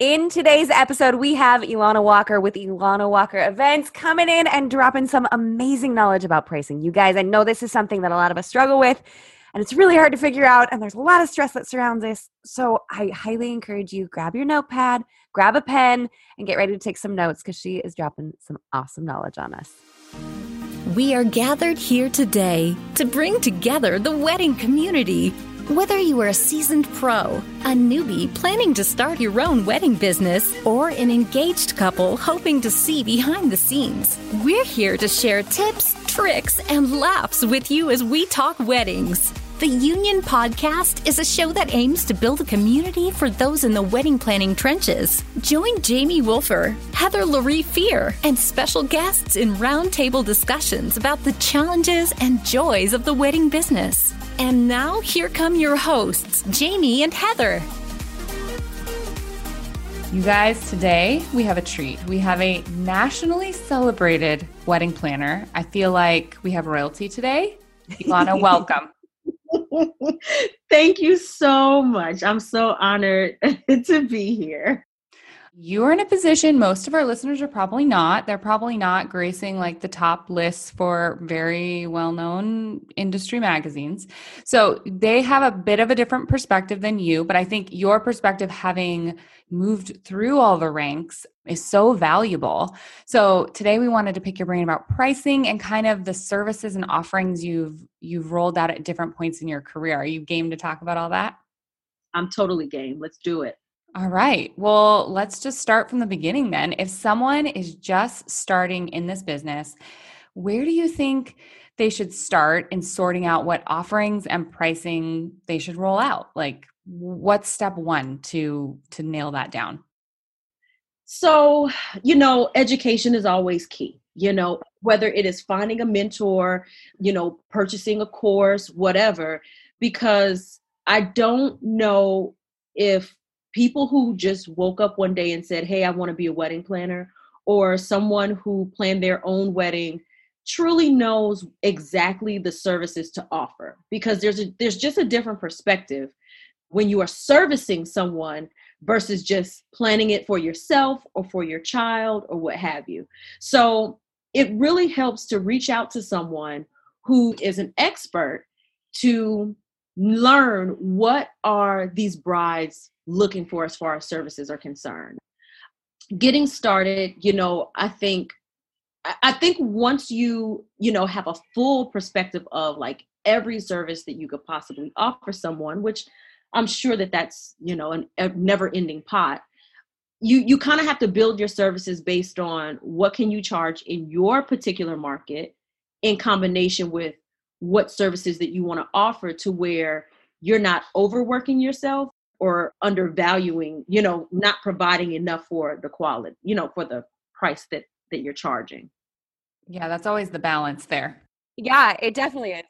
In today's episode, we have Elana Walker with Elana Walker Events coming in and dropping some amazing knowledge about pricing. You guys, I know this is something that a lot of us struggle with, and it's really hard to figure out, and there's a lot of stress that surrounds this. So I highly encourage you grab your notepad, grab a pen, and get ready to take some notes because she is dropping some awesome knowledge on us. We are gathered here today to bring together the wedding community whether you are a seasoned pro, a newbie planning to start your own wedding business, or an engaged couple hoping to see behind the scenes, we're here to share tips, tricks, and laughs with you as we talk weddings. The Union Podcast is a show that aims to build a community for those in the wedding planning trenches. Join Jamie Wolfer, Heather Laurie Fear, and special guests in roundtable discussions about the challenges and joys of the wedding business. And now, here come your hosts, Jamie and Heather. You guys, today we have a treat. We have a nationally celebrated wedding planner. I feel like we have royalty today. Elana, welcome. Thank you so much. I'm so honored to be here you're in a position most of our listeners are probably not. They're probably not gracing like the top lists for very well-known industry magazines. So they have a bit of a different perspective than you but i think your perspective having moved through all the ranks is so valuable. So today we wanted to pick your brain about pricing and kind of the services and offerings you've you've rolled out at different points in your career. Are you game to talk about all that? I'm totally game. Let's do it all right. Well, let's just start from the beginning then. If someone is just starting in this business, where do you think they should start in sorting out what offerings and pricing they should roll out? Like what's step 1 to to nail that down? So, you know, education is always key. You know, whether it is finding a mentor, you know, purchasing a course, whatever, because I don't know if people who just woke up one day and said, Hey, I want to be a wedding planner, or someone who planned their own wedding truly knows exactly the services to offer because there's a there's just a different perspective when you are servicing someone versus just planning it for yourself or for your child or what have you. So it really helps to reach out to someone who is an expert to learn what are these brides looking for as far as services are concerned. Getting started, you know, I think I think once you, you know, have a full perspective of like every service that you could possibly offer someone, which I'm sure that that's, you know, an, a never-ending pot. You you kind of have to build your services based on what can you charge in your particular market in combination with what services that you want to offer to where you're not overworking yourself or undervaluing, you know, not providing enough for the quality, you know, for the price that that you're charging. Yeah, that's always the balance there. Yeah, it definitely is.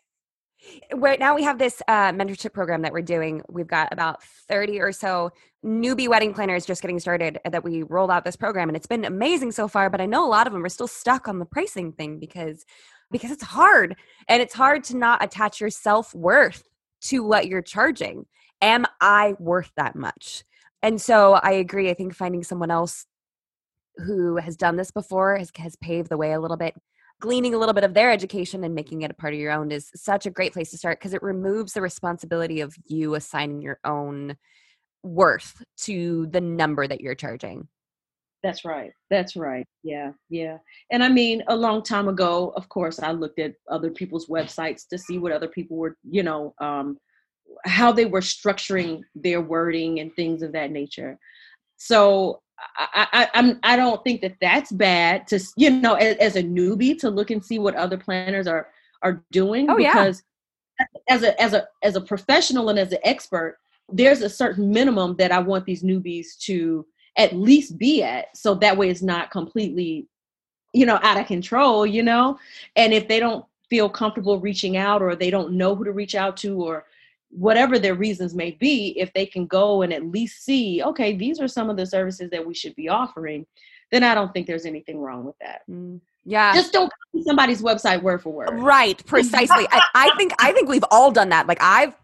Right now we have this uh, mentorship program that we're doing. We've got about 30 or so newbie wedding planners just getting started that we rolled out this program and it's been amazing so far, but I know a lot of them are still stuck on the pricing thing because because it's hard and it's hard to not attach your self-worth to what you're charging am I worth that much? And so I agree. I think finding someone else who has done this before has, has paved the way a little bit gleaning a little bit of their education and making it a part of your own is such a great place to start because it removes the responsibility of you assigning your own worth to the number that you're charging. That's right. That's right. Yeah. Yeah. And I mean, a long time ago, of course, I looked at other people's websites to see what other people were, you know, um, how they were structuring their wording and things of that nature. So I, I, I'm I don't think that that's bad to you know as, as, a newbie to look and see what other planners are are doing oh, because yeah. as a as a as a professional and as an expert there's a certain minimum that I want these newbies to at least be at so that way it's not completely you know out of control you know and if they don't feel comfortable reaching out or they don't know who to reach out to or whatever their reasons may be, if they can go and at least see, okay, these are some of the services that we should be offering, then I don't think there's anything wrong with that. Mm. Yeah. Just don't copy somebody's website word for word. Right, precisely. I, I think I think we've all done that. Like I've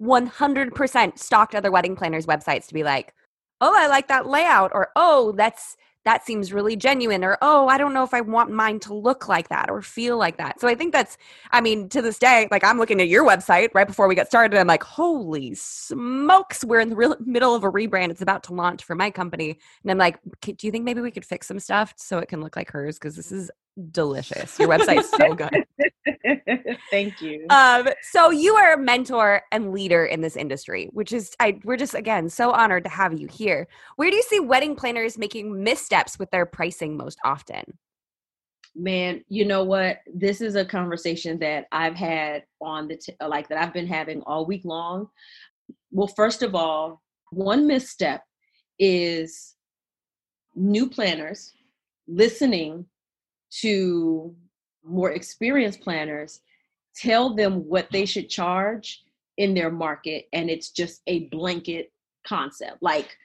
100% stalked other wedding planners' websites to be like, oh, I like that layout, or oh, that's that seems really genuine or oh i don't know if i want mine to look like that or feel like that. So i think that's i mean to this day like i'm looking at your website right before we get started i'm like holy smokes we're in the real middle of a rebrand it's about to launch for my company. And i'm like do you think maybe we could fix some stuff so it can look like hers? Because this is delicious. Your website's so good Thank you. Um, so you are a mentor and leader in this industry, which is I we're just again so honored to have you here. Where do you see wedding planners making missteps with their pricing most often? Man, you know what? This is a conversation that I've had on the t- like that I've been having all week long. Well, first of all, one misstep is new planners listening to more experienced planners tell them what they should charge in their market and it's just a blanket concept like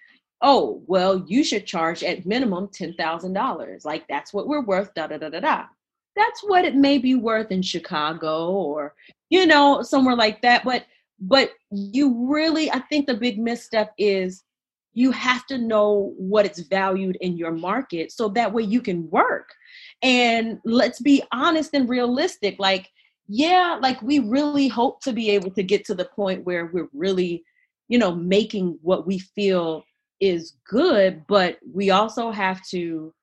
oh well you should charge at minimum $10000 like that's what we're worth da da da da da. That's what it may be worth in chicago or you know somewhere like that but but you really i think the big misstep is you have to know what it's valued in your market so that way you can work. And let's be honest and realistic like yeah like we really hope to be able to get to the point where we're really you know making what we feel is good but we also have to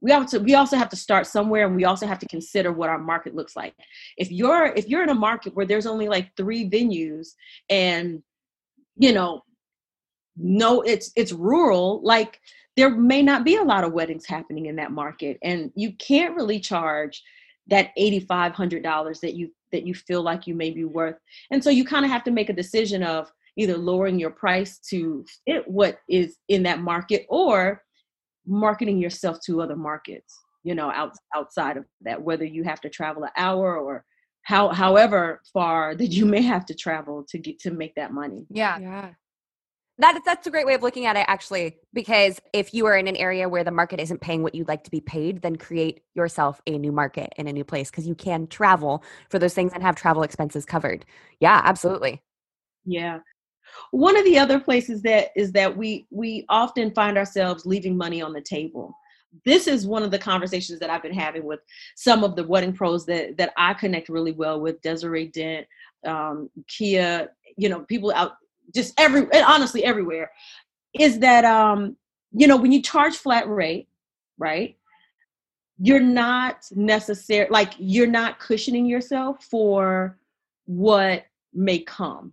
we have to we also have to start somewhere and we also have to consider what our market looks like. If you're if you're in a market where there's only like three venues and you know no it's it's rural like there may not be a lot of weddings happening in that market and you can't really charge that $8500 that you that you feel like you may be worth and so you kind of have to make a decision of either lowering your price to fit what is in that market or marketing yourself to other markets you know out, outside of that whether you have to travel an hour or how however far that you may have to travel to get to make that money Yeah. Yeah. That, that's a great way of looking at it, actually, because if you are in an area where the market isn't paying what you'd like to be paid, then create yourself a new market in a new place because you can travel for those things and have travel expenses covered. Yeah, absolutely. Yeah. One of the other places that is that we we often find ourselves leaving money on the table. This is one of the conversations that I've been having with some of the wedding pros that that I connect really well with Desiree Dent, um, Kia, you know, people out just every and honestly everywhere is that um you know when you charge flat rate right you're not necessary like you're not cushioning yourself for what may come.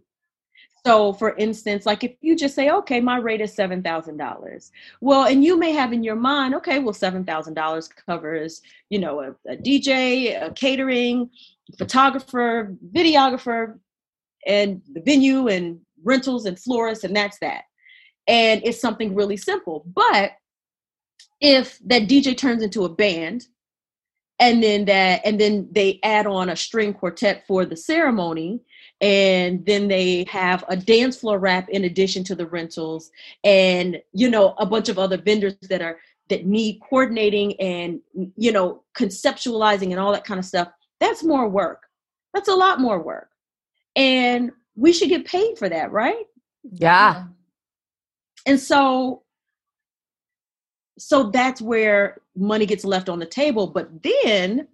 So for instance like if you just say okay my rate is $7000 well and you may have in your mind okay well $7000 covers you know a, a dj a catering photographer videographer and the venue and rentals and florists, and that's that. And it's something really simple. But if that DJ turns into a band, and then that, and then they add on a string quartet for the ceremony, and then they have a dance floor wrap in addition to the rentals, and you know a bunch of other vendors that are that need coordinating and you know conceptualizing and all that kind of stuff. That's more work. That's a lot more work. And we should get paid for that, right? Yeah. And so so that's where money gets left on the table. But then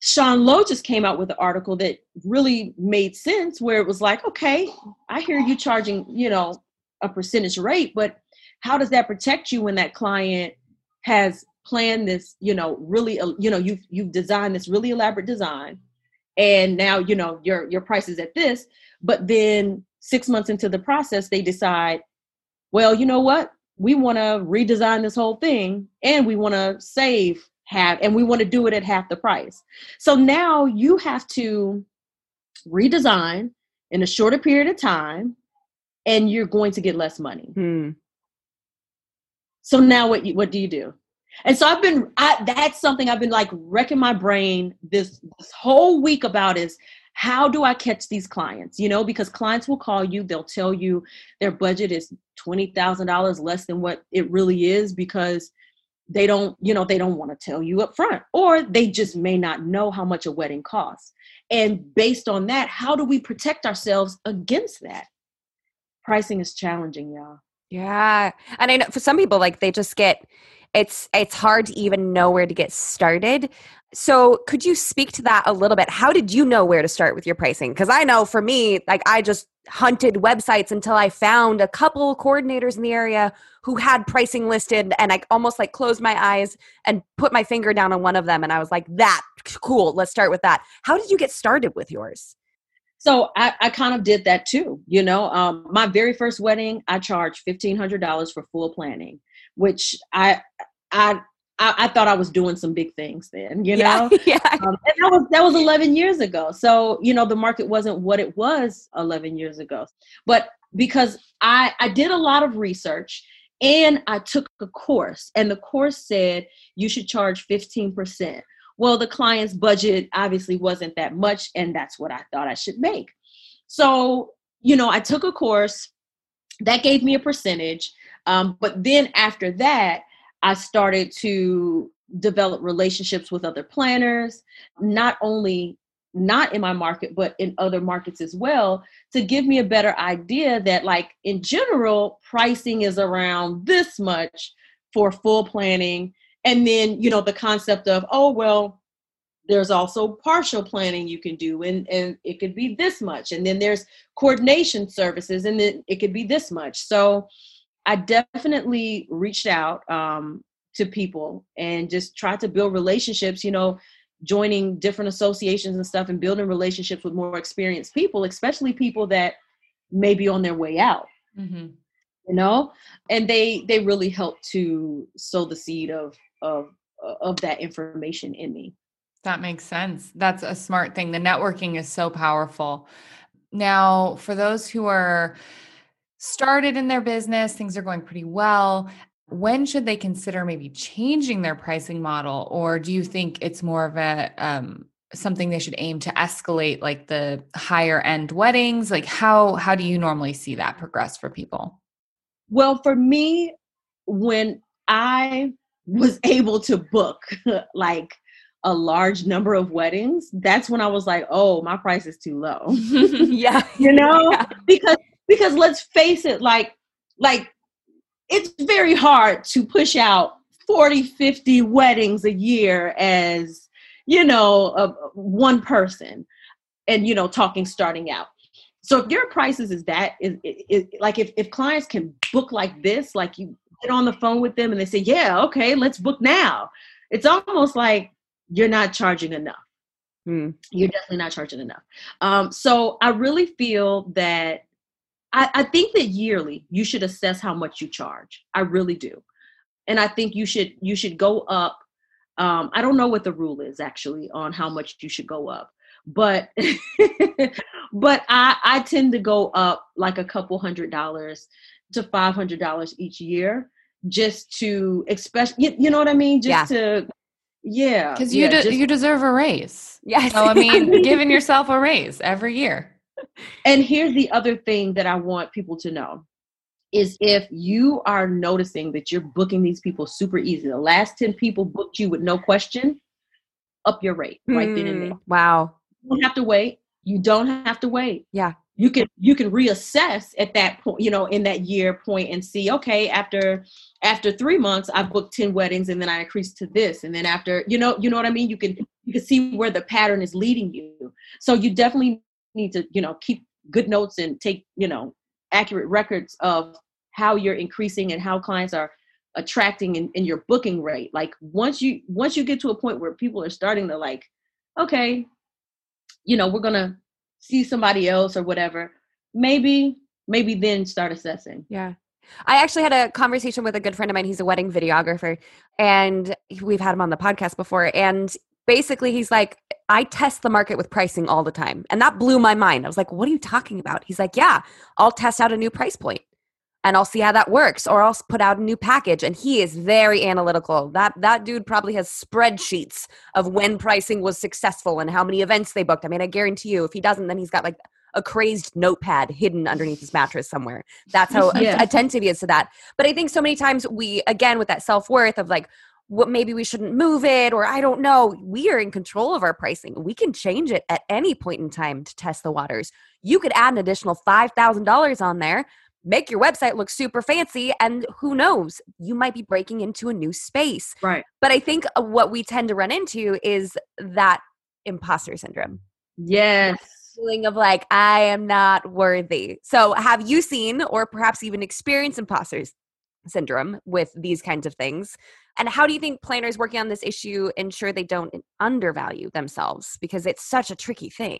Sean Lowe just came out with an article that really made sense where it was like, okay, I hear you charging, you know, a percentage rate, but how does that protect you when that client has planned this, you know, really, you know, you've you've designed this really elaborate design, and now you know your your price is at this, but then six months into the process, they decide, well, you know what? We want to redesign this whole thing and we want to save half and we want to do it at half the price. So now you have to redesign in a shorter period of time and you're going to get less money. Hmm. So now what you, what do you do? And so I've been I, that's something I've been like wrecking my brain this this whole week about is how do I catch these clients? You know, because clients will call you, they'll tell you their budget is $20,000 less than what it really is because they don't, you know, they don't want to tell you up front or they just may not know how much a wedding costs. And based on that, how do we protect ourselves against that? Pricing is challenging, y'all. Yeah. And I know for some people, like they just get it's it's hard to even know where to get started. So could you speak to that a little bit? How did you know where to start with your pricing? Because I know for me, like I just hunted websites until I found a couple coordinators in the area who had pricing listed and I almost like closed my eyes and put my finger down on one of them and I was like, that cool, let's start with that. How did you get started with yours? So I, I kind of did that too. You know, um, my very first wedding, I charged fifteen hundred dollars for full planning, which I I I, I, thought I was doing some big things then, you know. Yeah. Um, and that was that was 11 years ago. So you know the market wasn't what it was 11 years ago. But because I I did a lot of research and I took a course, and the course said you should charge 15 percent. Well, the client's budget obviously wasn't that much, and that's what I thought I should make. So you know I took a course that gave me a percentage. Um, but then after that, I started to develop relationships with other planners, not only not in my market, but in other markets as well, to give me a better idea that, like, in general, pricing is around this much for full planning. And then, you know, the concept of, oh, well, there's also partial planning you can do and, and it could be this much and then there's coordination services and then it could be this much so I definitely reached out um, to people and just tried to build relationships, you know, joining different associations and stuff and building relationships with more experienced people, especially people that may be on their way out. Mm-hmm. You know, and they they really helped to sow the seed of of of that information in me. That makes sense. That's a smart thing. The networking is so powerful. Now, for those who are started in their business, things are going pretty well. When should they consider maybe changing their pricing model? Or do you think it's more of a um, something they should aim to escalate like the higher end weddings? Like how how do you normally see that progress for people? Well, for me, when I was able to book like a large number of weddings, that's when I was like, oh, my price is too low. yeah. you know? Yeah. Because because let's face it like like it's very hard to push out 40 50 weddings a year as you know uh, one person and you know talking starting out. So if your prices is that is, is, is like if, if clients can book like this like you get on the phone with them and they say yeah okay let's book now it's almost like you're not charging enough. Hmm. you're definitely not charging enough. Um, so i really feel that I, I think that yearly you should assess how much you charge. I really do. And I think you should you should go up. Um, I don't know what the rule is actually on how much you should go up, but but I I tend to go up like a couple hundred dollars to five hundred dollars each year just to especially you, you know what I mean just yeah. to yeah because you yeah, de- just, you deserve a raise yeah so I mean giving yourself a raise every year and here's the other thing that I want people to know is if you are noticing that you're booking these people super easy, the last 10 people booked you with no question, up your rate right mm, then and there. Hmm, wow. You don't have to wait. You don't have to wait. Yeah. You can you can reassess at that point, you know, in that year point and see, okay, after after three months, I've booked 10 weddings and then I increased to this. And then after, you know, you know what I mean? You can you can see where the pattern is leading you. So you definitely need to you know keep good notes and take you know accurate records of how you're increasing and how clients are attracting in, in your booking rate like once you once you get to a point where people are starting to like okay you know we're gonna see somebody else or whatever maybe maybe then start assessing yeah I actually had a conversation with a good friend of mine. He's a wedding videographer, and we've had him on the podcast before. And basically he's like i test the market with pricing all the time and that blew my mind. I was like what are you talking about? He's like yeah i'll test out a new price point and i'll see how that works or i'll put out a new package. And he is very analytical. That that dude probably has spreadsheets of when pricing was successful and how many events they booked. I mean i guarantee you if he doesn't then he's got like a crazed notepad hidden underneath his mattress somewhere. That's how yeah. attentive he is to that. But i think so many times we again with that self-worth of like what maybe we shouldn't move it or I don't know. We are in control of our pricing. We can change it at any point in time to test the waters. You could add an additional $5,000 on there make your website look super fancy and who knows you might be breaking into a new space Right. but i think uh, what we tend to run into is that imposter syndrome Yes. feeling of like i am not worthy so have you seen or perhaps even experienced imposter syndrome with these kinds of things and how do you think planners working on this issue ensure they don't undervalue themselves because it's such a tricky thing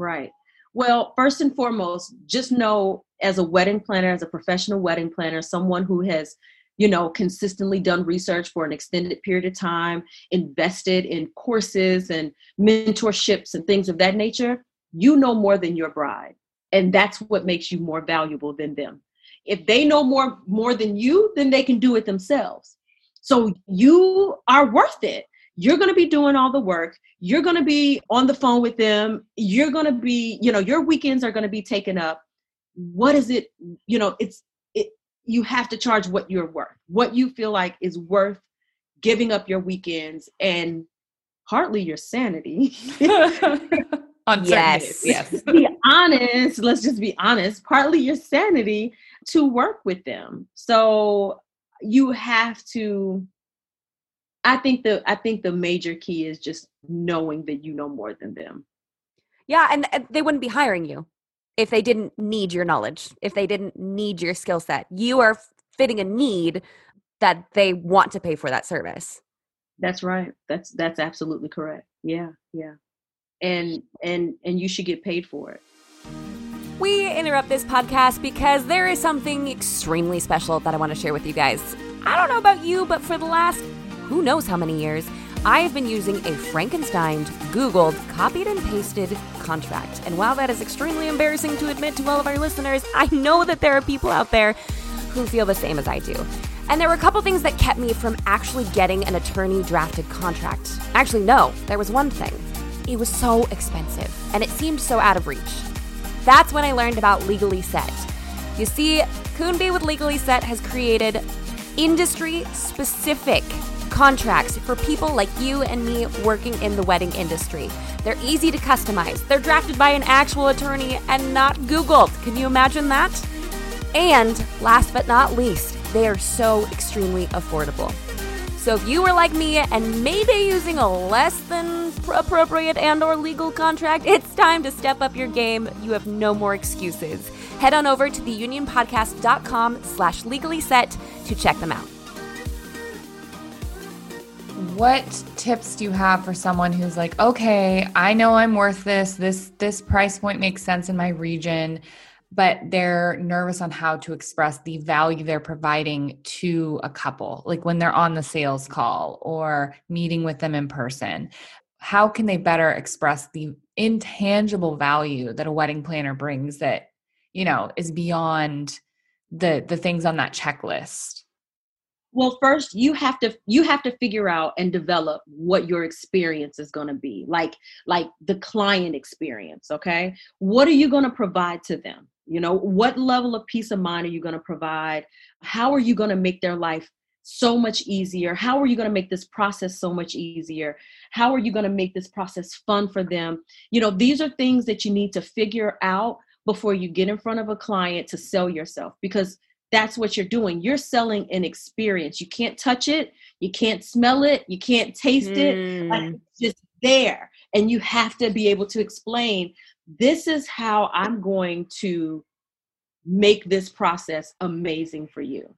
Right. Well, first and foremost, just know as a wedding planner, as a professional wedding planner, someone who has, you know, consistently done research for an extended period of time, invested in courses and mentorships and things of that nature, you know more than your bride. And that's what makes you more valuable than them. If they know more more than you, then they can do it themselves. So you are worth it. You're going to be doing all the work. You're going to be on the phone with them. You're going to be you know your weekends are going to be taken up. What is it you know it's it you have to charge what you're worth. What you feel like is worth giving up your weekends and partly your sanity. Yes. yes. be honest let's just be honest partly your sanity to work with them. So you have to i think the i think the major key is just knowing that you know more than them. Yeah, and they wouldn't be hiring you if they didn't need your knowledge, if they didn't need your skill set. You are fitting a need that they want to pay for that service. that's right. That's that's absolutely correct. Yeah yeah. And and and you should get paid for it We interrupt this podcast because there is something extremely special that I want to share with you guys. I don't know about you, but for the last who knows how many years, I have been using a Frankenstein, Googled, copied and pasted contract. And while that is extremely embarrassing to admit to all of our listeners, I know that there are people out there who feel the same as I do. And there were a couple things that kept me from actually getting an attorney drafted contract. Actually, no, there was one thing. It was so expensive, and it seemed so out of reach. That's when I learned about Legally Set. You see, Coonbee with Legally Set has created industry specific contracts for people like you and me working in the wedding industry. They're easy to customize, they're drafted by an actual attorney and not Googled. Can you imagine that? And last but not least, they are so extremely affordable. So if you were like me and maybe using a less than appropriate and or legal contract, it's time to step up your game. You have no more excuses. Head on over to theunionpodcast.com slash legally set to check them out. What tips do you have for someone who's like, okay, I know I'm worth this. This this price point makes sense in my region, but they're nervous on how to express the value they're providing to a couple, like when they're on the sales call or meeting with them in person. How can they better express the intangible value that a wedding planner brings that, you know, is beyond the the things on that checklist? well first you have to you have to figure out and develop what your experience is going to be like like the client experience okay what are you going to provide to them you know what level of peace of mind are you going to provide how are you going to make their life so much easier how are you going to make this process so much easier how are you going to make this process fun for them you know these are things that you need to figure out before you get in front of a client to sell yourself because that's what you're doing. You're selling an experience. You can't touch it, you can't smell it, you can't taste it. Like Mm. it's just there. And you have to be able to explain this is how I'm going to make this process amazing for you.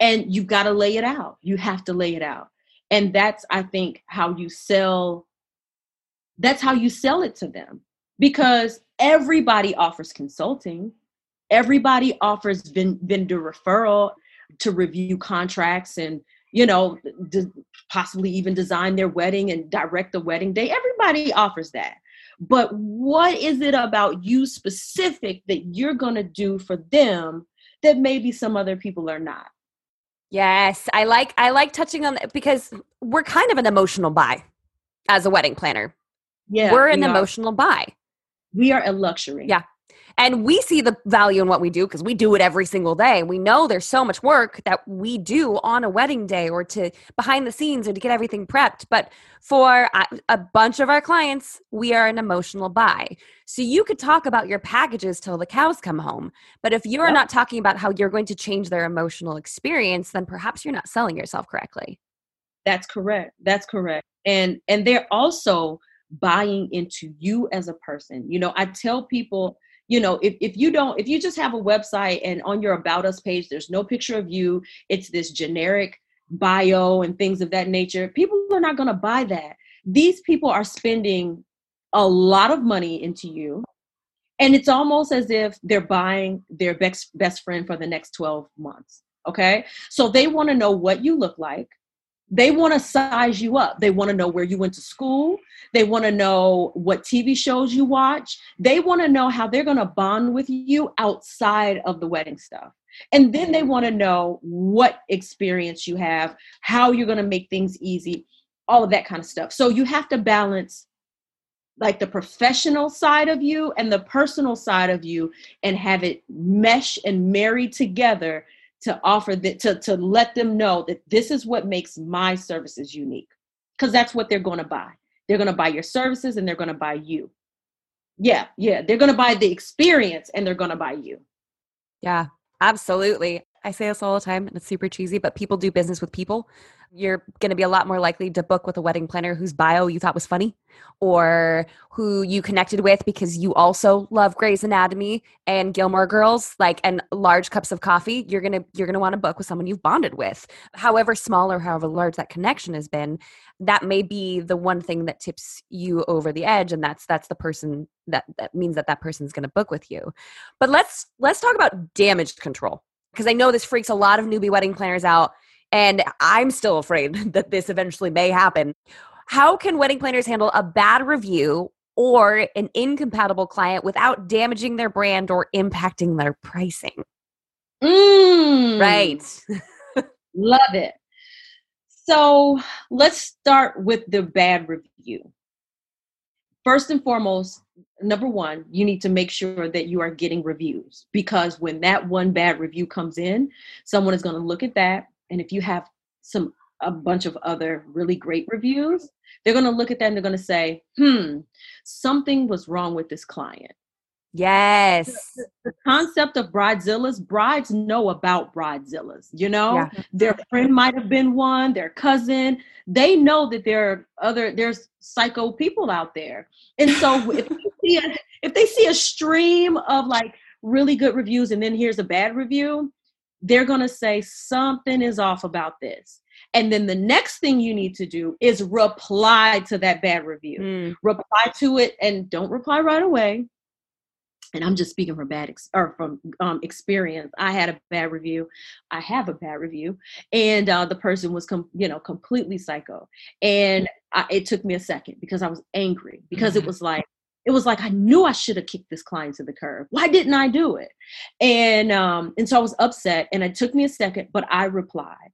And you've got to lay it out. You have to lay it out. And that's, I think, how you sell. That's how you sell it to them because everybody offers consulting everybody offers vendor referral to review contracts and you know possibly even design their wedding and direct the wedding day everybody offers that but what is it about you specific that you're going to do for them that maybe some other people are not Yes, I like I like touching on that because we're kind of an emotional buy as a wedding planner. yeah we're an we emotional buy. we are a luxury Yeah. And we see the value in what we do because we do it every single day. We know there's so much work that we do on a wedding day or to behind the scenes or to get everything prepped. But for a bunch of our clients, we are an emotional buy. So you could talk about your packages till the cows come home. But if you're yep. not talking about how you're going to change their emotional experience, then perhaps you're not selling yourself correctly. That's correct. That's correct. And and they're also buying into you as a person. You know, I tell people you know if, if you don't if you just have a website and on your about us page there's no picture of you it's this generic bio and things of that nature people are not going to buy that. These people are spending a lot of money into you and it's almost as if they're buying their best best friend for the next 12 months okay? So they want to know what you look like they want to size you up. They want to know where you went to school. They want to know what TV shows you watch. They want to know how they're going to bond with you outside of the wedding stuff. And then they want to know what experience you have, how you're going to make things easy, all of that kind of stuff. So you have to balance like the professional side of you and the personal side of you and have it mesh and marry together to offer that to, to let them know that this is what makes my services unique. Because that's what they're going to buy. They're going to buy your services and they're going to buy you. Yeah yeah they're going to buy the experience and they're going to buy you. Yeah absolutely. I say this all the time and it's super cheesy but people do business with people you're going to be a lot more likely to book with a wedding planner whose bio you thought was funny or who you connected with because you also love Grey's Anatomy and Gilmore Girls like and large cups of coffee you're going to you're going to want to book with someone you've bonded with. However small or however large that connection has been that may be the one thing that tips you over the edge and that's that's the person that that means that that person is going to book with you. But let's let's talk about damage control because I know this freaks a lot of newbie wedding planners out and I'm still afraid that this eventually may happen. How can wedding planners handle a bad review or an incompatible client without damaging their brand or impacting their pricing? Mm. Right. Love it. So let's start with the bad review. First and foremost, number one, you need to make sure that you are getting reviews because when that one bad review comes in, someone is going to look at that and if you have some a bunch of other really great reviews, they're going to look at that and they're going to say, "Hmm, something was wrong with this client." Yes. The, the, concept of bridezillas, brides know about bridezillas, you know? Yeah. Their friend might have been one, their cousin. They know that there are other there's psycho people out there. And so if they see a, if they see a stream of like really good reviews and then here's a bad review, they're going to say something is off about this. And then the next thing you need to do is reply to that bad review. Mm. Reply to it and don't reply right away. And I'm just speaking from bad ex- or from um, experience. I had a bad review. I have a bad review, and uh, the person was, com- you know, completely psycho. And I, it took me a second because I was angry because mm-hmm. it was like, it was like I knew I should have kicked this client to the curb. Why didn't I do it? And um, and so I was upset, and it took me a second, but I replied.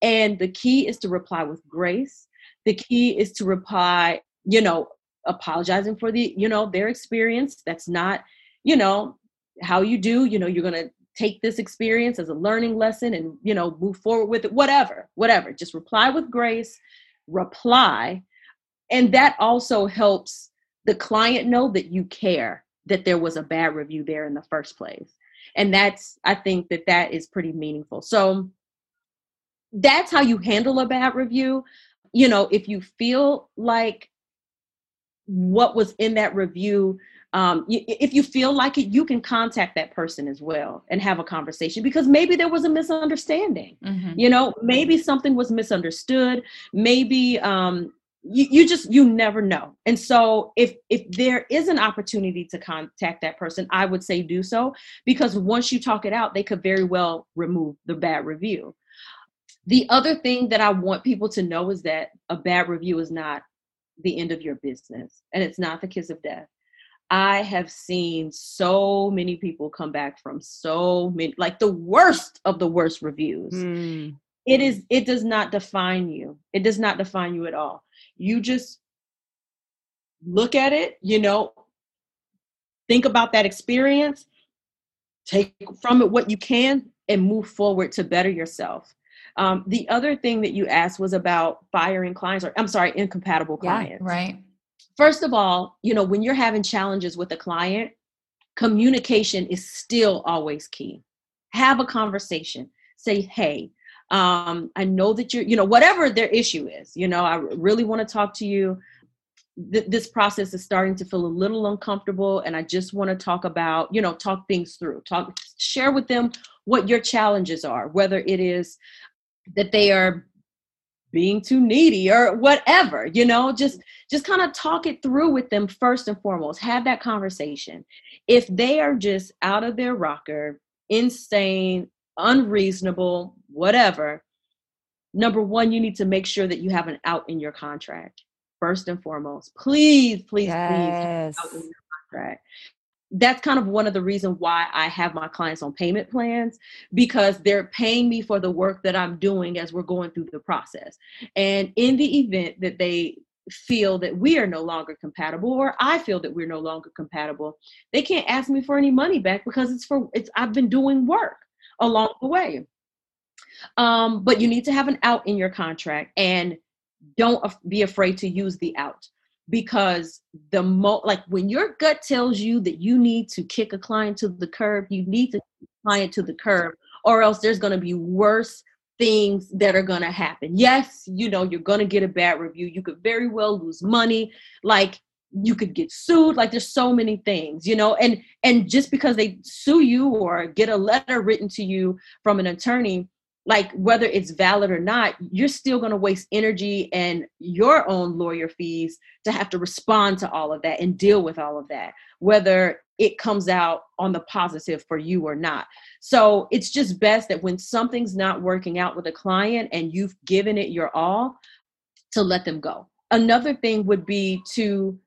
And the key is to reply with grace. The key is to reply, you know, apologizing for the, you know, their experience. That's not, you know, how you do. You know, you're gonna take this experience as a learning lesson and you know move forward with it. Whatever, whatever. Just reply with grace. Reply, and that also helps the client know that you care that there was a bad review there in the first place. And that's i think that that is pretty meaningful. So that's how you handle a bad review. You know if you feel like what was in that review um, if you feel like it you can contact that person as well and have a conversation because maybe there was a misunderstanding. Mm-hmm. you know maybe something was misunderstood. Maybe um, you, you just you never know. And so if if there is an opportunity to contact that person i would say do so because once you talk it out they could very well remove the bad review. The other thing that i want people to know is that a bad review is not the end of your business and it's not the kiss of death. I have seen so many people come back from so many like the worst of the worst reviews. Mm. it is it does not define you. It does not define you at all you just look at it, you know, think about that experience, take from it what you can, and move forward to better yourself. Um, the other thing that you asked was about firing clients, or I'm sorry, incompatible clients. Yeah, right. First of all, you know, when you're having challenges with a client, communication is still always key. Have a conversation. Say, hey, um, I know that you're, you know, whatever their issue is, you know, I really want to talk to you. Th- this process is starting to feel a little uncomfortable, and I just want to talk about, you know, talk things through. Talk, share with them what your challenges are, whether it is that they are being too needy or whatever you know just just kind of talk it through with them first and foremost have that conversation if they are just out of their rocker insane unreasonable whatever number one you need to make sure that you have an out in your contract first and foremost please please yes. please out in your contract that's kind of one of the reasons why I have my clients on payment plans because they're paying me for the work that I'm doing as we're going through the process. And in the event that they feel that we are no longer compatible or I feel that we're no longer compatible, they can't ask me for any money back because it's for it's I've been doing work along the way. Um, but you need to have an out in your contract and don't be afraid to use the out. Because the mo like when your gut tells you that you need to kick a client to the curb you need to client to the curb or else there's going to be worse things that are going to happen. Yes you know you're going to get a bad review. You could very well lose money. Like you could get sued like there's so many things you know and and just because they sue you or get a letter written to you from an attorney like whether it's valid or not you're still going to waste energy and your own lawyer fees to have to respond to all of that and deal with all of that whether it comes out on the positive for you or not. So it's just best that when something's not working out with a client and you've given it your all to let them go. Another thing would be to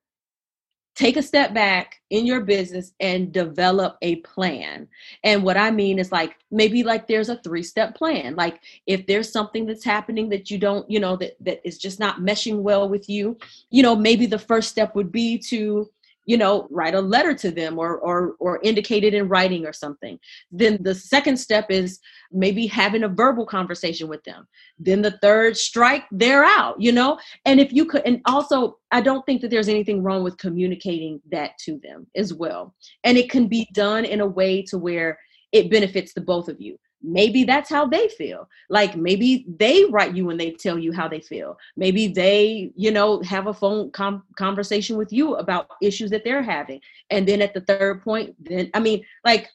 take a step back in your business and develop a plan. And what I mean is like maybe like there's a three step plan. Like if there's something that's happening that you don't, you know, that that is just not meshing well with you, you know, maybe the first step would be to you know write a letter to them or or or indicate it in writing or something. Then the second step is maybe having a verbal conversation with them. Then the third strike they're out you know? And if you could and also i don't think that there's anything wrong with communicating that to them as well. And it can be done in a way to where it benefits the both of you maybe that's how they feel. Like maybe they write you and they tell you how they feel. Maybe they you know have a phone com- conversation with you about issues that they're having. And then at the third point then i mean like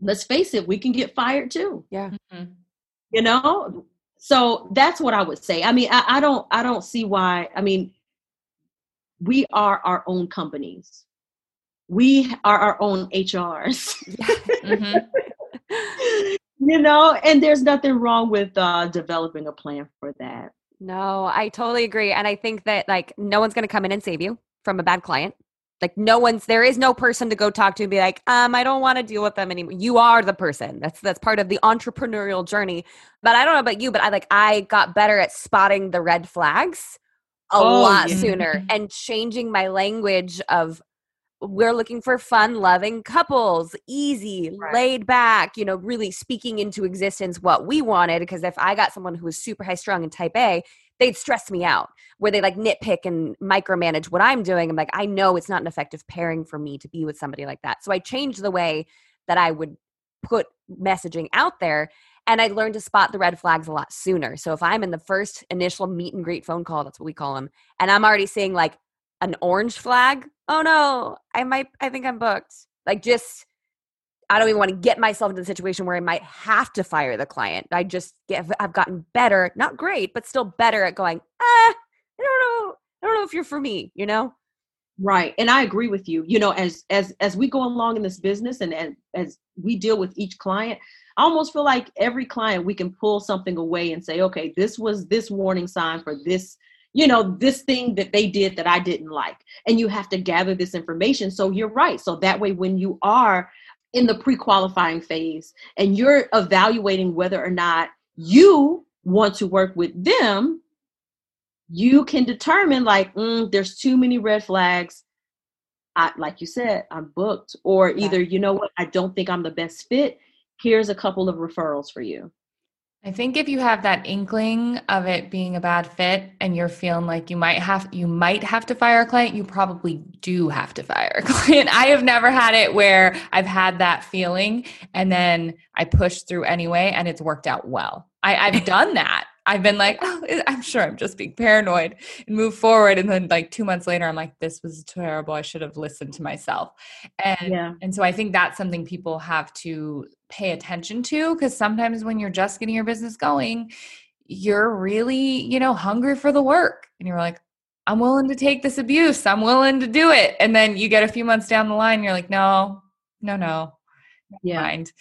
let's face it we can get fired too. Yeah. Mm-hmm. you know? So that's what i would say. I mean I, I don't i don't see why i mean we are our own companies. We are our own hrs mm-hmm. You know, and there's nothing wrong with uh, developing a plan for that. No, I totally agree. And I think that like no one's going to come in and save you from a bad client. Like no one's there is no person to go talk to and be like, um, I don't want to deal with them anymore. You are the person. That's that's part of the entrepreneurial journey. But I don't know about you, but I like I got better at spotting the red flags a oh, lot yeah. sooner and changing my language of we're looking for fun loving couples easy right. laid back you know really speaking into existence what we wanted because if i got someone who was super high strung and type a they'd stress me out where they like nitpick and micromanage what i'm doing i'm like i know it's not an effective pairing for me to be with somebody like that so i changed the way that i would put messaging out there and I learned to spot the red flags a lot sooner. So if I'm in the first initial meet and greet phone call, that's what we call them, and I'm already seeing like an orange flag, oh no, I might, I think I'm booked. Like just, I don't even want to get myself into the situation where I might have to fire the client. I just get, I've gotten better, not great, but still better at going, ah, I don't know. I don't know if you're for me, you know? Right. And I agree with you. You know, as as as we go along in this business and, and as we deal with each client, I almost feel like every client we can pull something away and say, okay, this was this warning sign for this you know, this thing that they did that I didn't like. And you have to gather this information. So you're right. So that way, when you are in the pre qualifying phase and you're evaluating whether or not you want to work with them, you can determine like, mm, there's too many red flags. I like you said, I'm booked. Or either, you know what, I don't think I'm the best fit. Here's a couple of referrals for you. I think if you have that inkling of it being a bad fit and you're feeling like you might have you might have to fire a client, you probably do have to fire a client. I have never had it where I've had that feeling and then I push through anyway and it's worked out well. I, I've done that. I've been like, oh, I'm sure I'm just being paranoid and move forward. And then like two months later, I'm like, this was terrible. I should have listened to myself. And Yeah. and so I think that's something people have to pay attention to because sometimes when you're just getting your business going, you're really, you know, hungry for the work. And you're like, I'm willing to take this abuse. I'm willing to do it. And then you get a few months down the line, you're like, no, no, no. Yeah. Mind.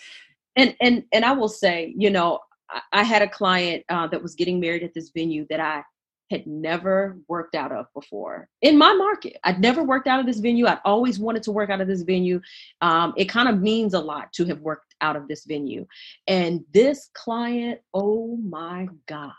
and and and I will say, you know, I, I had a client uh, that was getting married at this venue that I had never worked out of before in my market. I'd never worked out of this venue. I'd always wanted to work out of this venue. Um, it kind of means a lot to have worked out of this venue. And this client, oh my God,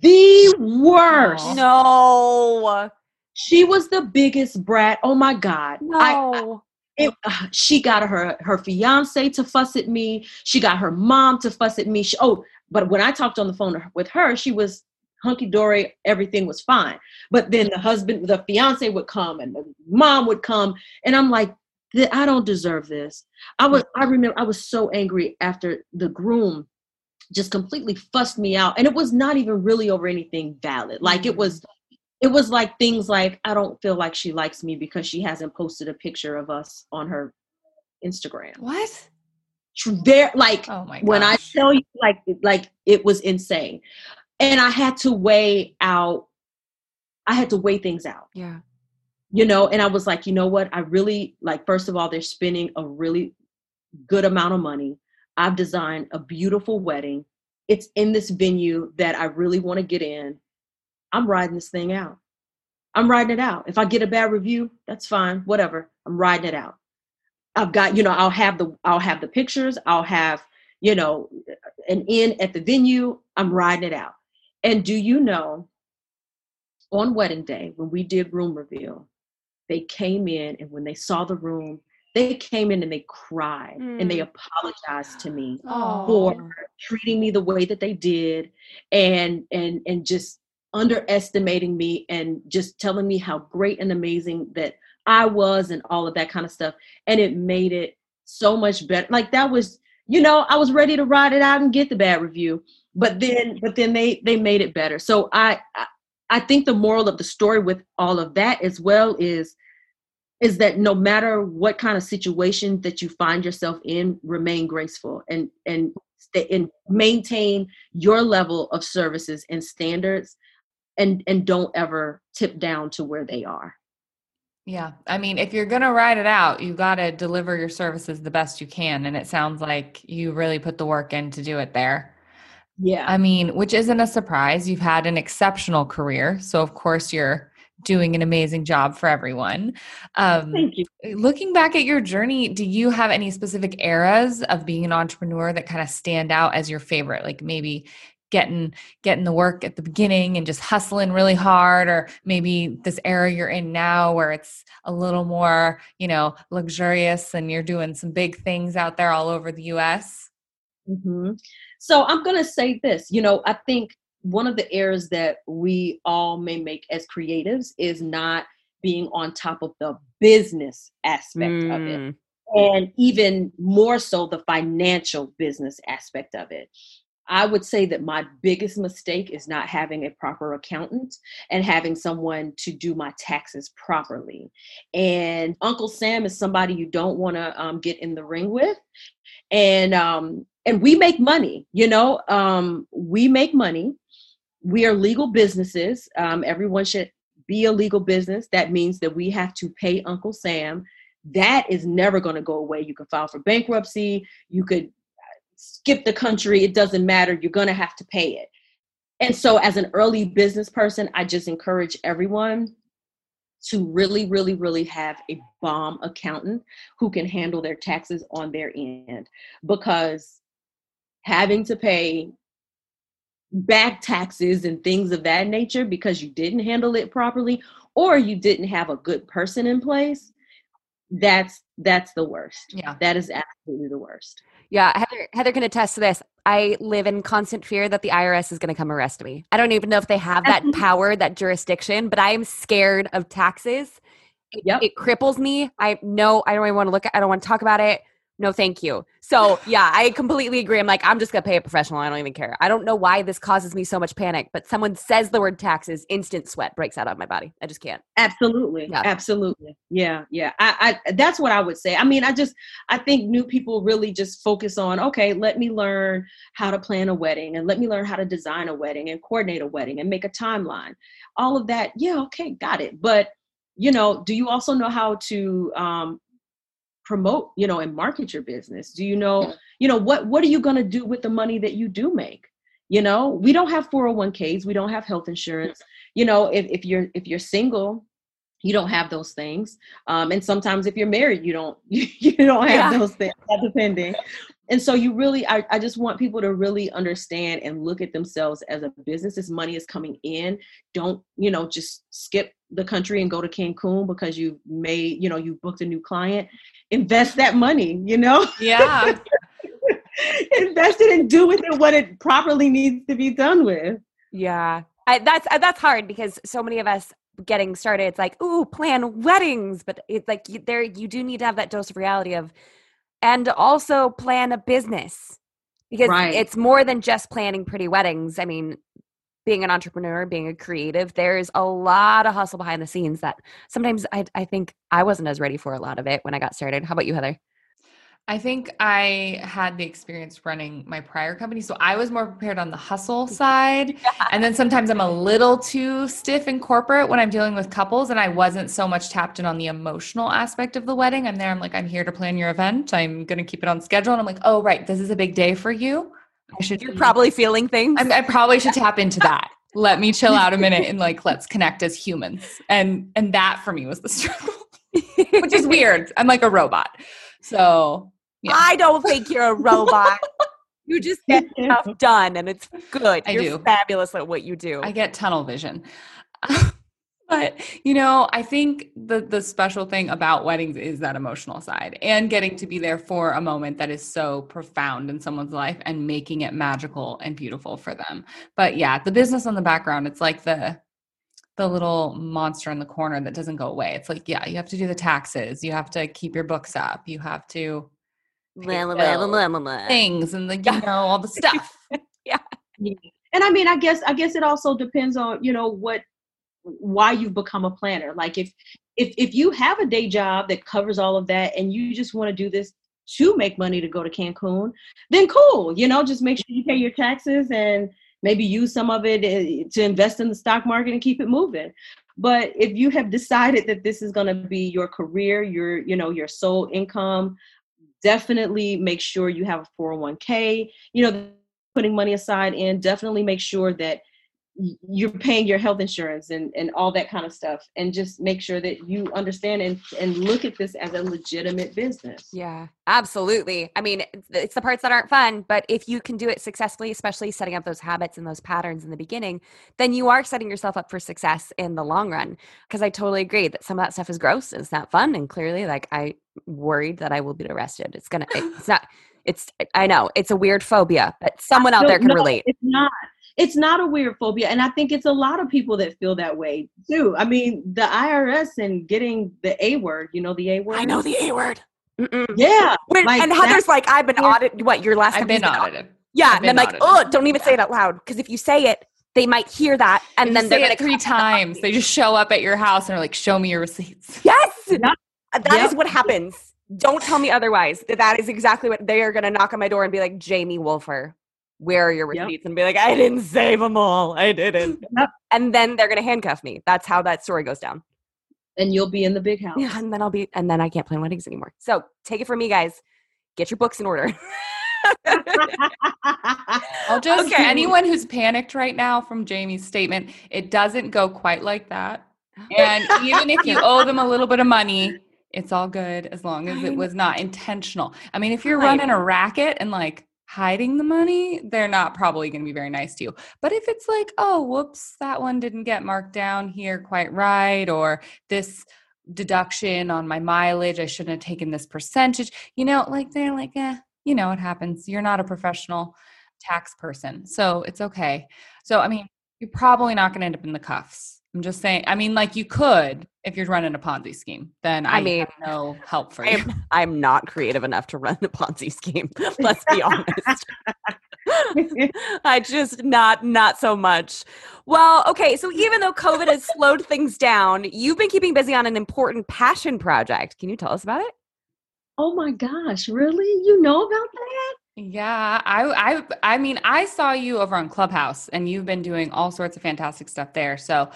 the worst. No. She was the biggest brat. Oh my God. I, No. It, uh, she got her her fiance to fuss at me. She got her mom to fuss at me. She, oh, but when I talked on the phone with her, she was hunky dory. Everything was fine. But then the husband, the fiance would come, and the mom would come, and I'm like, I don't deserve this. I was. I remember I was so angry after the groom just completely fussed me out, and it was not even really over anything valid. Like it was it was like things like I don't feel like she likes me because she hasn't posted a picture of us on her Instagram. What? There, like Oh my when I tell you, like like it was insane, and I had to weigh out. I had to weigh things out, Yeah. you know. And I was like, you know what? I really like. First of all, they're spending a really good amount of money. I've designed a beautiful wedding. It's in this venue that I really want to get in. I'm riding this thing out. I'm riding it out. If I get a bad review, that's fine. Whatever. I'm riding it out. I've got, you know, I'll have the I'll have the pictures, I'll have, you know, an in at the venue. I'm riding it out. And do you know, on wedding day, when we did room reveal, they came in and when they saw the room, they came in and they cried and they Mm. apologized to me Oh. for treating me the way that they did and and and just underestimating me and just telling me how great and amazing that I was and all of that kind of stuff. And it made it so much better. Like that was you know I was ready to ride it out and get the bad review but then but then they they made it better. So I I, I think the moral of the story with all of that as well is is that no matter what kind of situation that you find yourself in remain graceful and and and maintain your level of services and standards and and don't ever tip down to where they are Yeah. I mean, if you're going to ride it out, you got to deliver your services the best you can. And it sounds like you really put the work in to do it there. yeah I mean, which isn't a surprise. You've had an exceptional career. So, of course, you're doing an amazing job for everyone. Um, thank you looking back at your journey, do you have any specific eras of being an entrepreneur that kind of stand out as your favorite? Like maybe getting getting the work at the beginning and just hustling really hard or maybe this era you're in now where it's a little more you know luxurious and you're doing some big things out there all over the us hmm So I'm going to say this. You know, I think one of the errors that we all may make as creatives is not being on top of the business aspect of it. Mm. and even more so the financial business aspect of it. I would say that my biggest mistake is not having a proper accountant and having someone to do my taxes properly. And Uncle Sam is somebody you don't want to um, get in the ring with. And um, and we make money, you know. Um, we make money. We are legal businesses. Um, everyone should be a legal business. That means that we have to pay Uncle Sam that is never going to go away. You can file for bankruptcy, you could skip the country, it doesn't matter. You're going to have to pay it. And so, as an early business person, I just encourage everyone to really, really, really have a bomb accountant who can handle their taxes on their end because having to pay back taxes and things of that nature because you didn't handle it properly or you didn't have a good person in place that's that's the worst. Yeah. That is absolutely the worst. Yeah, Heather, Heather can attest to this. I live in constant fear that the IRS is going to come arrest me. I don't even know if they have that power, that jurisdiction, but I am scared of taxes. It, Yep. it cripples me. I know I don't even want to look at I don't want to talk about it. No, thank you. So, yeah, I completely agree. I'm like, I'm just going to pay a professional. I don't even care. I don't know why this causes me so much panic, but someone says the word taxes, instant sweat breaks out of my body. I just can't. Absolutely. Yeah. Absolutely. Yeah. Yeah. I, I that's what I would say. I mean, I just I think new people really just focus on, okay, let me learn how to plan a wedding and let me learn how to design a wedding and coordinate a wedding and make a timeline. All of that, yeah, okay, got it. But you know, do you also know how to um promote, you know, and market your business? Do you know, you know, what what are you gonna do with the money that you do make? You know, we don't have 401ks, we don't have health insurance. You know, if, if you're if you're single, you don't have those things. Um, and sometimes if you're married, you don't you don't have Yeah. those things, depending. And so you really, I, I just want people to really understand and look at themselves as a business. This money is coming in. Don't, you know, just skip the country and go to Cancun because you made, you know, you booked a new client. Invest that money, you know, Yeah. invest it and do with it what it properly needs to be done with. Yeah. I, that's uh, that's hard because so many of us getting started it's like ooh plan weddings but it's like you, there you do need to have that dose of reality of and also plan a business because Right. it's more than just planning pretty weddings i mean being an entrepreneur being a creative there's a lot of hustle behind the scenes that sometimes i, I think i wasn't as ready for a lot of it when i got started how about you heather I think I had the experience running my prior company. So I was more prepared on the hustle side. And then sometimes I'm a little too stiff in corporate when I'm dealing with couples. And I wasn't so much tapped in on the emotional aspect of the wedding. I'm there, I'm like, I'm here to plan your event. I'm going to keep it on schedule. And I'm like, oh, right, this is a big day for you. I should you're probably feeling things I'm, I probably should tap into that. Let me chill out a minute and like let's connect as humans. And and that for me was the struggle, which is weird. I'm like a robot. So Yeah. i don't think you're a robot you just get stuff done and it's good I you're do. fabulous at what you do I get tunnel vision. but you know, I think the the special thing about weddings is that emotional side and getting to be there for a moment that is so profound in someone's life and making it magical and beautiful for them. But yeah, the business on the background, it's like the the little monster in the corner that doesn't go away. It's like, yeah, you have to do the taxes, you have to keep your books up, you have to Blah, blah, blah, blah, blah, blah. things and the you know all the stuff. Yeah. And i mean i guess i guess it also depends on you know what why you've become a planner. Like if if if you have a day job that covers all of that and you just want to do this to make money to go to cancun then cool you know just make sure you pay your taxes and maybe use some of it eh, to invest in the stock market and keep it moving. But if you have decided that this is going to be your career your you know your sole income definitely make sure you have a 401k you know putting money aside in definitely make sure that you're paying your health insurance and, and all that kind of stuff and just make sure that you understand and, and look at this as a legitimate business Yeah, absolutely. I mean, it's- the parts that aren't fun, but if you can do it successfully, especially setting up those habits and those patterns in the beginning, then you are setting yourself up for success in the long run. Because I totally agree that some of that stuff is gross and it's not fun. And clearly, like, I worried that I will be arrested. It's gonna, it's not, it's, I know it's a weird phobia, but someone out there can no, relate. it's not it's not a weird phobia and i think it's a lot of people that feel that way too i mean the irs and getting the a word you know the a word I know the A word. Mm-mm. yeah When- like and Heather's like, I've been audited. What your last? I've company's been audited. Yeah, I've and then been like, oh, don't even say it out loud because if you say it, they might hear that, and And then then they're say gonna it three times. They just show up at your house and are like, "Show me your receipts." Yes, Yep. that is Yep. what happens. Don't tell me otherwise. That that is exactly what they are going to knock on my door and be like, Jamie Wolfer, where are your Yep. receipts? And be like, I didn't save them all. I didn't. Yep. And then they're going to handcuff me. That's how that story goes down. and you'll be in the big house Yeah, and then I'll be, and then I can't plan weddings anymore. So take it from me, guys. Get your books in order. I'll just Okay. anyone who's panicked right now from Jamie's statement, it doesn't go quite like that. And even if you owe them a little bit of money, it's all good as long as it was not intentional. I mean, if you're running a racket and like hiding the money, they're not probably going to be very nice to you. But if it's like, oh, whoops, that one didn't get marked down here quite right, or this deduction on my mileage. I shouldn't have taken this percentage. You know, like they're like, eh, you know, it happens. You're not a professional tax person. So it's okay. So, I mean, you're probably not going to end up in the cuffs. I'm just saying, I mean, like you could if you're running a Ponzi scheme, then I, I mean, have no help for you. I'm, I'm not creative enough to run a Ponzi scheme. Let's be honest. I just not not so much. Well, okay, so even though COVID has slowed things down, you've been keeping busy on an important passion project. Can you tell us about it? Oh my gosh, really? You know about that? Yeah, I I I mean, I saw you over on Clubhouse and you've been doing all sorts of fantastic stuff there. So,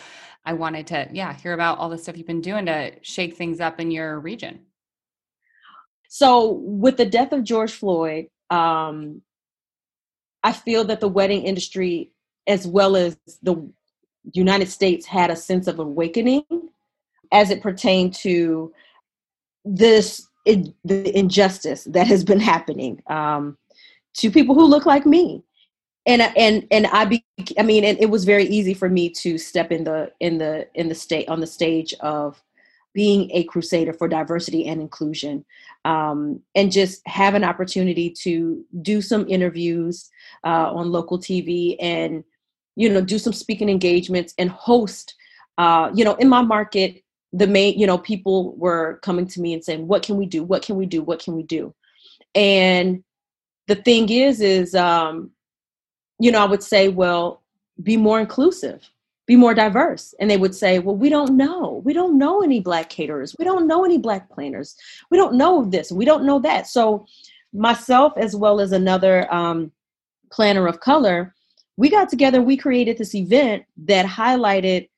I wanted to yeah, hear about all the stuff you've been doing to shake things up in your region. So, with the death of George Floyd, um I feel that the wedding industry as well as the United States had a sense of awakening as it pertained to this the injustice that has been happening um, to people who look like me. And and and I be I mean and it was very easy for me to step in the in the in the state on the stage of being a crusader for diversity and inclusion um, and just have an opportunity to do some interviews uh, on local TV and you know do some speaking engagements and host uh, you know in my market the main you know people were coming to me and saying what can we do? What can we do? What can we do? And the thing is is um you know i would say well be more inclusive be more diverse. And they would say well we don't know. We don't know any black caterers. We don't know any black planners. We don't know this. We don't know that. So myself as well as another um, planner of color we got together we created this event that highlighted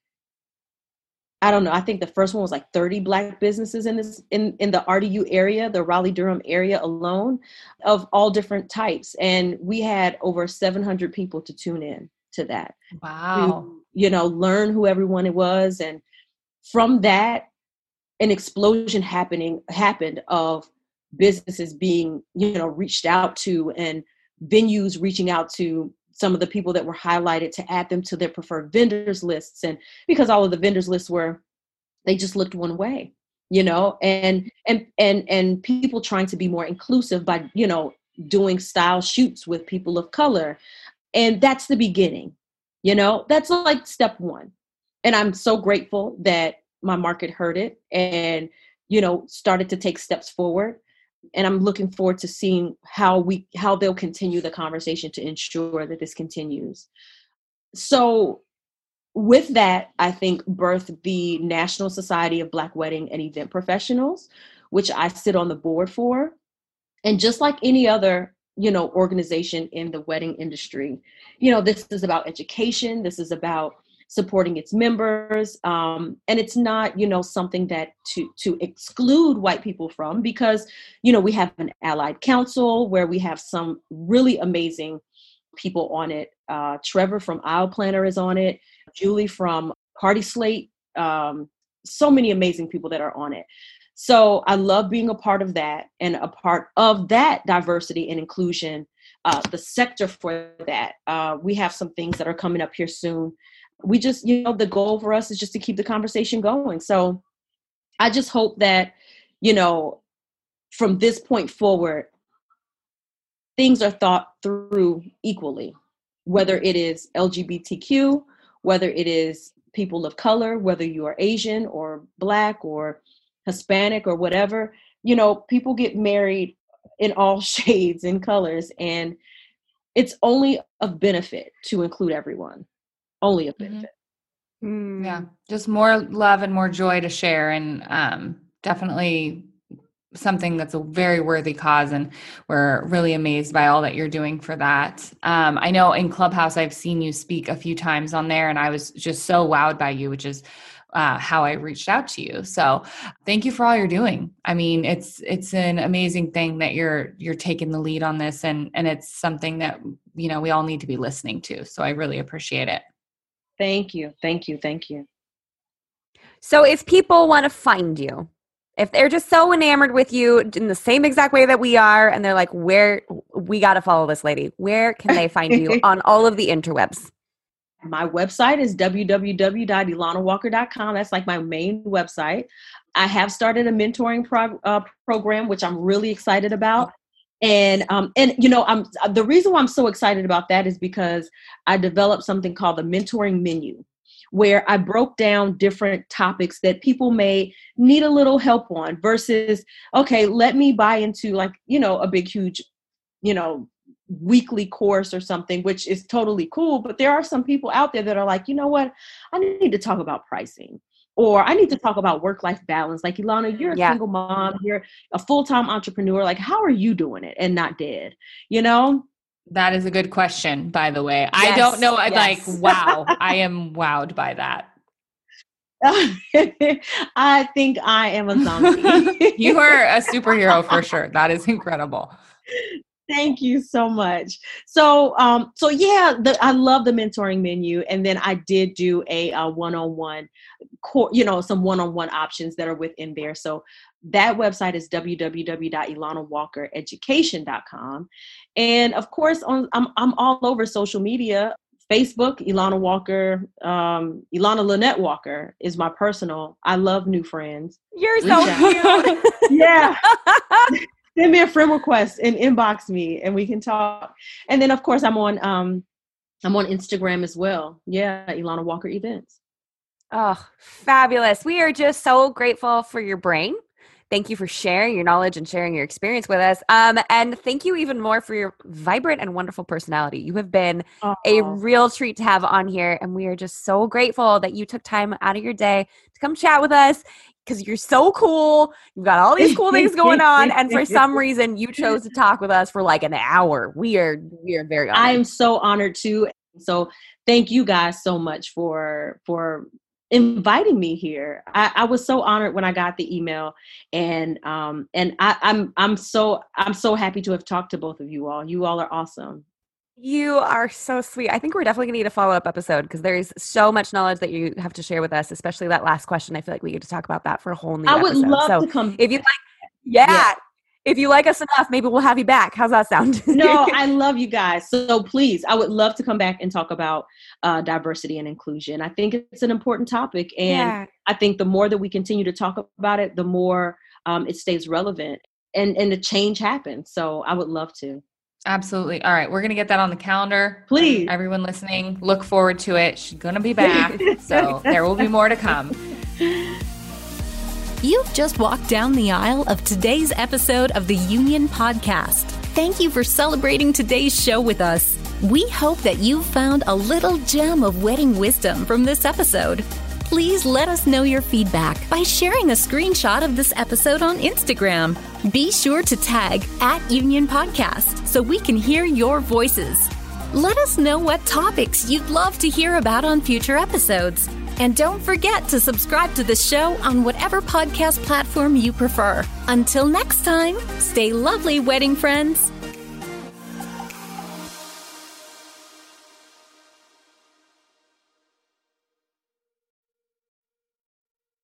I don't know. I think the first one was like 30 black businesses in this in in the RDU area, the Raleigh Durham area alone, of all different types, and we had over 700 people to tune in to that. Wow. To, you know, learn who everyone it was, and from that, an explosion happening happened of businesses being you know reached out to and venues reaching out to some of the people that were highlighted to add them to their preferred vendors lists and because all of the vendors lists were they just looked one way you know and and and and people trying to be more inclusive by you know doing style shoots with people of color. And that's the beginning you know that's like step 1 and i'm so grateful that my market heard it and you know started to take steps forward and I'm looking forward to seeing how we how they'll continue the conversation to ensure that this continues. So with that, I think birthed the National Society of Black Wedding and Event Professionals, which I sit on the board for. And just like any other, you know, organization in the wedding industry, you know, this is about education, this is about supporting its members um, and it's not you know something that to to exclude white people from because you know we have an allied council where we have some really amazing people on it. Uh, trevor from aisle planner is on it. Julie from party slate. Um, so many amazing people that are on it. So i love being a part of that and a part of that diversity and inclusion uh, the sector for that. Uh, we have some things that are coming up here soon we just you know the goal for us is just to keep the conversation going. So i just hope that you know from this point forward things are thought through equally whether it is lgbtq whether it is people of color whether you are asian or black or hispanic or whatever you know people get married in all shades and colors and it's only of benefit to include everyone only a mm-hmm. benefit. Mm-hmm. Yeah, just more love and more joy to share, and um, definitely something that's a very worthy cause and we're really amazed by all that you're doing for that um, i know in clubhouse i've seen you speak a few times on there and i was just so wowed by you which is uh, how i reached out to you so thank you for all you're doing i mean it's it's an amazing thing that you're you're taking the lead on this and and it's something that you know we all need to be listening to so i really appreciate it Thank you. Thank you. Thank you. So if people want to find you, if they're just so enamored with you in the same exact way that we are, and they're like, where we got to follow this lady, where can they find you on all of the interwebs? my website is www.elanawalker.com. That's like my main website. I have started a mentoring prog- uh, program, which I'm really excited about. And um, and you know, I'm the reason why I'm so excited about that is because I developed something called the mentoring menu, where I broke down different topics that people may need a little help on. Versus, okay, let me buy into like you know a big huge, you know, weekly course or something, which is totally cool. But there are some people out there that are like, you know what, I need to talk about pricing or I need to talk about work life balance. Like, Elana, you're a yeah. single mom, you're a full time entrepreneur. Like, how are you doing it and not dead? You know? That is a good question, by the way. Yes, I don't know. I'm yes. like, wow, I am wowed by that. I think I am a zombie. you are a superhero for sure. That is incredible. Thank you so much. So, um, so yeah, the, I love the mentoring menu, and then I did do a, a one-on-one, core, you know, some one-on-one options that are within there. So that website is www.elanawalkereducation.com, and of course, on I'm I'm all over social media. Facebook, Elana Walker, um, Elana Lynette Walker is my personal. I love new friends. You're so cute. yeah. send me a friend request and inbox me and we can talk. And then of course I'm on um I'm on Instagram as well. Yeah, Elana Walker Events. Oh, fabulous. We are just so grateful for your brain. Thank you for sharing your knowledge and sharing your experience with us. Um, and thank you even more for your vibrant and wonderful personality. You have been Aww. a real treat to have on here. And we are just so grateful that you took time out of your day to come chat with us because you're so cool. You've got all these cool things going on, and for some reason, you chose to talk with us for like an hour. We are we are very. Honored. I am so honored too. So thank you guys so much for for inviting me here. I, I was so honored when I got the email, and um and I, I'm I'm so I'm so happy to have talked to both of you all. You all are awesome. You are so sweet. I think we're definitely gonna need a follow up episode because there is so much knowledge that you have to share with us, especially that last question. I feel like we get to talk about that for a whole new. I would episode. love so to come. If you like, yeah, yeah, if you like us enough, maybe we'll have you back. How's that sound? no, I love you guys. So please, I would love to come back and talk about uh, diversity and inclusion. I think it's an important topic, and yeah. I think the more that we continue to talk about it, the more um, it stays relevant and and the change happens. So I would love to. Absolutely. All right. We're going to get that on the calendar. Please. Everyone listening, look forward to it. She's going to be back. so there will be more to come. You've just walked down the aisle of today's episode of the Union Podcast. Thank you for celebrating today's show with us. We hope that you found a little gem of wedding wisdom from this episode please let us know your feedback by sharing a screenshot of this episode on Instagram. Be sure to tag at Union Podcast so we can hear your voices. Let us know what topics you'd love to hear about on future episodes. And don't forget to subscribe to the show on whatever podcast platform you prefer. Until next time, stay lovely, wedding friends.